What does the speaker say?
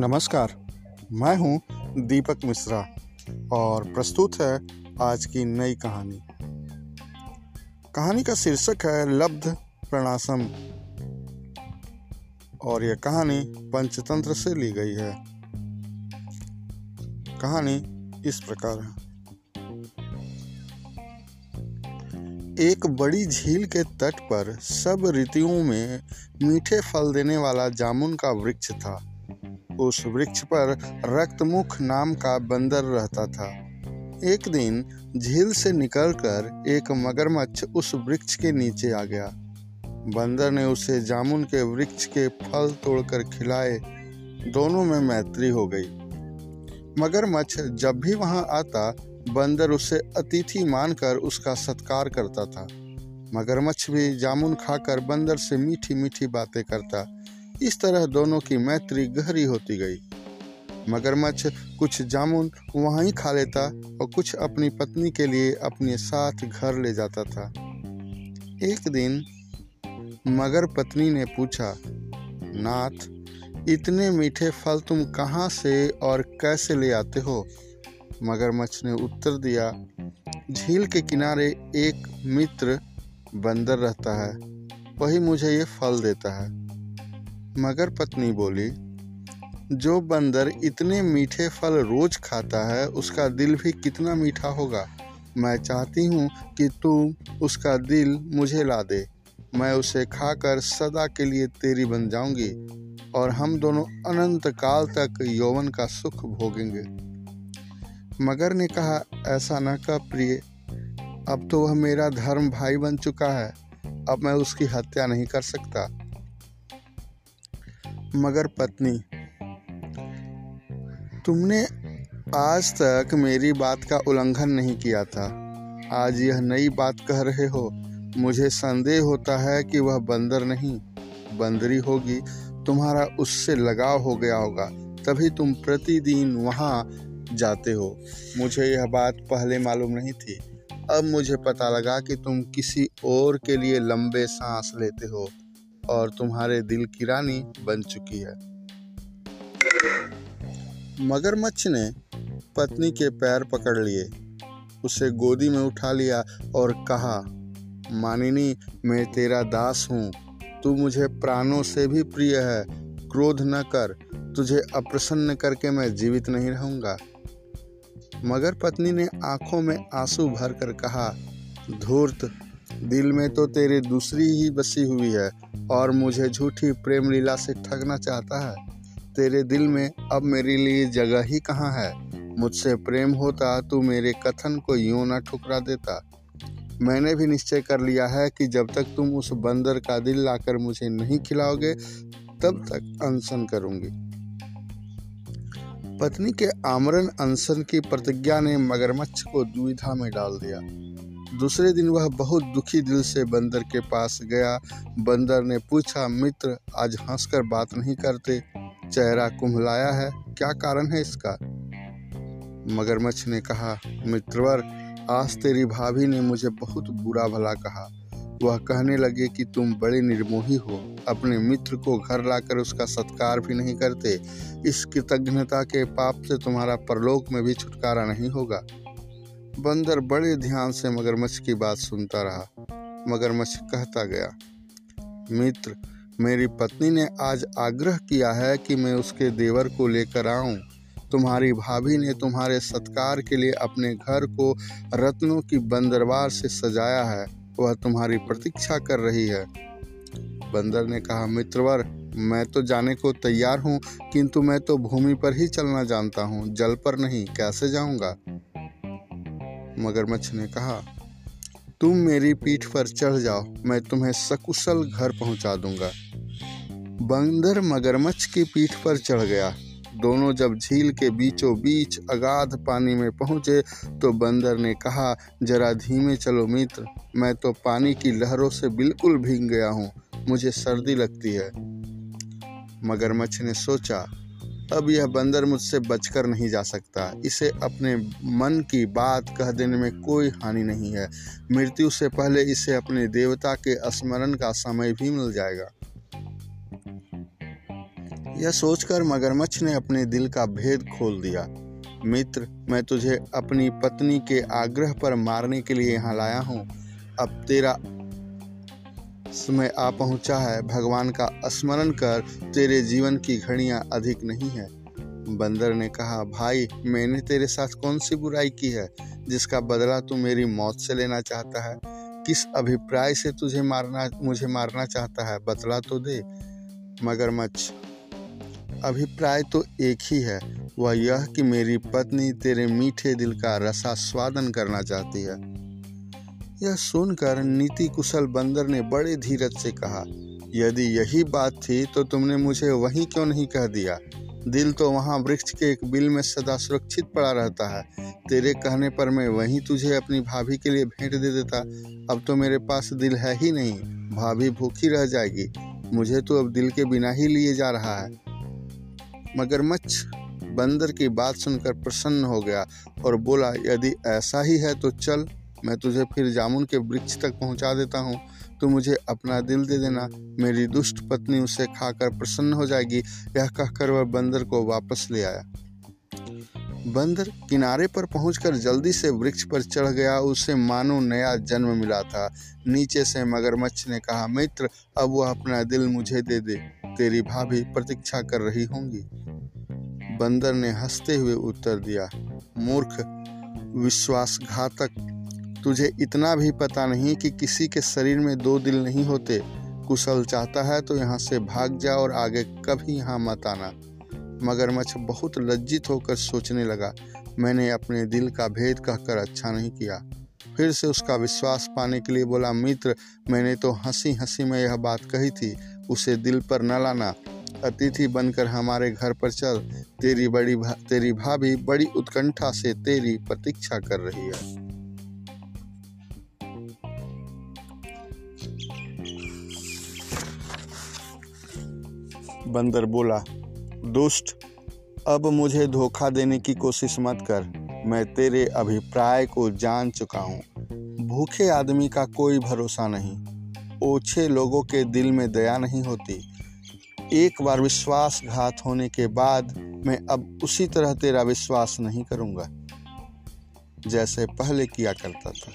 नमस्कार। मैं हूँ दीपक मिश्रा और प्रस्तुत है आज की नई कहानी। कहानी का शीर्षक है लब्ध प्रणासम। और यह कहानी पंचतंत्र से ली गई है। कहानी इस प्रकार है। एक बड़ी झील के तट पर सब ऋतुओं में मीठे फल देने वाला जामुन का वृक्ष था। उस वृक्ष पर रक्तमुख नाम का बंदर रहता था। एक दिन झील से निकलकर एक मगरमच्छ उस वृक्ष के नीचे आ गया। बंदर ने उसे जामुन के वृक्ष के फल तोड़कर खिलाए। दोनों में मैत्री हो गई। मगरमच्छ जब भी वहाँ आता, बंदर उसे अतिथि मानकर उसका सत्कार करता था। मगरमच्छ भी जामुन खाकर बंदर से मीठी मीठी बातें करता। इस तरह दोनों की मैत्री गहरी होती गई। मगरमच्छ कुछ जामुन वहाँ ही खा लेता और कुछ अपनी पत्नी के लिए अपने साथ घर ले जाता था। एक दिन मगर पत्नी ने पूछा, नाथ, इतने मीठे फल तुम कहाँ से और कैसे ले आते हो? मगरमच्छ ने उत्तर दिया, झील के किनारे एक मित्र बंदर रहता है, वही मुझे ये फल देता है। मगर पत्नी बोली, जो बंदर इतने मीठे फल रोज खाता है, उसका दिल भी कितना मीठा होगा। मैं चाहती हूँ कि तू उसका दिल मुझे ला दे। मैं उसे खाकर सदा के लिए तेरी बन जाऊँगी और हम दोनों अनंत काल तक यौवन का सुख भोगेंगे। मगर ने कहा, ऐसा न कर प्रिय, अब तो वह मेरा धर्म भाई बन चुका है। अब मैं उसकी हत्या नहीं कर सकता। मगर पत्नी। तुमने आज तक मेरी बात का उल्लंघन नहीं किया था। आज यह नई बात कह रहे हो। मुझे संदेह होता है कि वह बंदर नहीं, बंदरी होगी। तुम्हारा उससे लगाव हो गया होगा। तभी तुम प्रतिदिन वहाँ जाते हो। मुझे यह बात पहले मालूम नहीं थी। अब मुझे पता लगा कि तुम किसी और के लिए लंबे सांस लेते हो। और तुम्हारे दिल की रानी बन चुकी है। मगरमच्छ ने पत्नी के पैर पकड़ लिए। उसे गोदी में उठा लिया और कहा, मानिनी, मैं तेरा दास हूँ। तू मुझे प्राणों से भी प्रिय है। क्रोध न कर। तुझे अप्रसन्न करके मैं जीवित नहीं रहूँगा। मगर पत्नी ने आँखों में आँसू भर कर कहा, धूर्त दिल में तो तेरी दूसरी ही बसी हुई है, और मुझे झूठी प्रेम लीला से ठगना चाहता है। तेरे दिल में अब मेरे लिए जगह ही कहाँ है? मुझसे प्रेम होता तो मेरे कथन को यूँ ना ठुकरा देता। मैंने भी निश्चय कर लिया है कि जब तक तुम उस बंदर का दिल लाकर मुझे नहीं खिलाओगे, तब तक अनशन करूँगी। पत्नी के आमरण अनशन की प्रतिज्ञा ने मगरमच्छ को दुविधा में डाल दिया। दूसरे दिन वह बहुत दुखी दिल से बंदर के पास गया। बंदर ने पूछा, मित्र, आज हंसकर बात नहीं करते? चेहरा कुम्हलाया है। क्या कारण है इसका? मगरमच्छ ने कहा, मित्रवर, आज तेरी भाभी ने मुझे बहुत बुरा भला कहा। वह कहने लगे कि तुम बड़े निर्मोही हो। अपने मित्र को घर लाकर उसका सत्कार भी नहीं करते। इस कृतज्ञता के पाप से तुम्हारा परलोक में भी छुटकारा नहीं होगा। बंदर बड़े ध्यान से मगरमच्छ की बात सुनता रहा। मगरमच्छ कहता गया, मित्र, मेरी पत्नी ने आज आग्रह किया है कि मैं उसके देवर को लेकर आऊँ। तुम्हारी भाभी ने तुम्हारे सत्कार के लिए अपने घर को रत्नों की बंदरवार से सजाया है। वह तुम्हारी प्रतीक्षा कर रही है। बंदर ने कहा, मित्रवर, मैं तो जाने को तैयार हूँ, किंतु मैं तो भूमि पर ही चलना जानता हूँ। जल पर नहीं, कैसे जाऊँगा? मगरमच्छ ने कहा, तुम मेरी पीठ पर चढ़ जाओ, मैं तुम्हें सकुशल घर पहुँचा दूँगा। बंदर मगरमच्छ की पीठ पर चढ़ गया। दोनों जब झील के बीचों बीच अगाध पानी में पहुँचे तो बंदर ने कहा, जरा धीमे चलो मित्र, मैं तो पानी की लहरों से बिल्कुल भीग गया हूँ, मुझे सर्दी लगती है। मगरमच्छ ने सोचा अब यह बंदर मुझसे बचकर नहीं जा सकता। इसे अपने मन की बात कह देने में कोई हानि नहीं है। मृत्यु से पहले इसे अपने देवता के स्मरण का समय भी मिल जाएगा। यह सोचकर मगरमच्छ ने अपने दिल का भेद खोल दिया। मित्र, मैं तुझे अपनी पत्नी के आग्रह पर मारने के लिए यहाँ लाया हूँ। अब तेरा समय आ पहुँचा है, भगवान का स्मरण कर तेरे जीवन की घड़ियाँ अधिक नहीं है। बंदर ने कहा, भाई, मैंने तेरे साथ कौन सी बुराई की है, जिसका बदला तू मेरी मौत से लेना चाहता है? किस अभिप्राय से तुझे मारना, मुझे मारना चाहता है? बतला तो दे। मगरमच्छ, अभिप्राय तो एक ही है। वह यह कि मेरी पत्नी तेरे मीठे दिल का रसा स्वादन करना चाहती है। यह सुनकर नीति कुशल बंदर ने बड़े धीरज से कहा, यदि यही बात थी तो तुमने मुझे वहीं क्यों नहीं कह दिया? दिल तो वहाँ वृक्ष के एक बिल में सदा सुरक्षित पड़ा रहता है। तेरे कहने पर मैं वहीं तुझे अपनी भाभी के लिए भेंट दे देता। अब तो मेरे पास दिल है ही नहीं, भाभी भूखी रह जाएगी। मुझे तो अब दिल के बिना ही लिए जा रहा है। मगरमच्छ बंदर की बात सुनकर प्रसन्न हो गया और बोला, यदि ऐसा ही है तो चल। मैं तुझे फिर जामुन के वृक्ष तक पहुँचा देता हूँ। तो मुझे अपना दिल दे देना। मेरी दुष्ट पत्नी उसे खाकर प्रसन्न हो जाएगी। यह कहकर वह बंदर को वापस ले आया। बंदर किनारे पर पहुंचकर जल्दी से वृक्ष पर चढ़ गया। उसे मानो नया जन्म मिला था। नीचे से मगरमच्छ ने कहा, मित्र, अब वह अपना दिल मुझे दे दे। तेरी भाभी प्रतीक्षा कर रही होंगी। बंदर ने हँसते हुए उत्तर दिया, मूर्ख, विश्वासघातक तुझे इतना भी पता नहीं कि किसी के शरीर में दो दिल नहीं होते। कुशल चाहता है तो यहाँ से भाग जा और आगे कभी यहाँ मत आना। मगरमच्छ बहुत लज्जित होकर सोचने लगा मैंने अपने दिल का भेद कहकर अच्छा नहीं किया। फिर से उसका विश्वास पाने के लिए बोला मित्र मैंने तो हँसी हँसी में यह बात कही थी उसे दिल पर न लाना। अतिथि बनकर हमारे घर पर चल तेरी बड़ी भा, तेरी भाभी बड़ी उत्कंठा से तेरी प्रतीक्षा कर रही है। बंदर बोला, दुष्ट, अब मुझे धोखा देने की कोशिश मत कर। मैं तेरे अभिप्राय को जान चुका हूँ। भूखे आदमी का कोई भरोसा नहीं। ओछे लोगों के दिल में दया नहीं होती। एक बार विश्वासघात होने के बाद मैं अब उसी तरह तेरा विश्वास नहीं करूँगा, जैसे पहले किया करता था।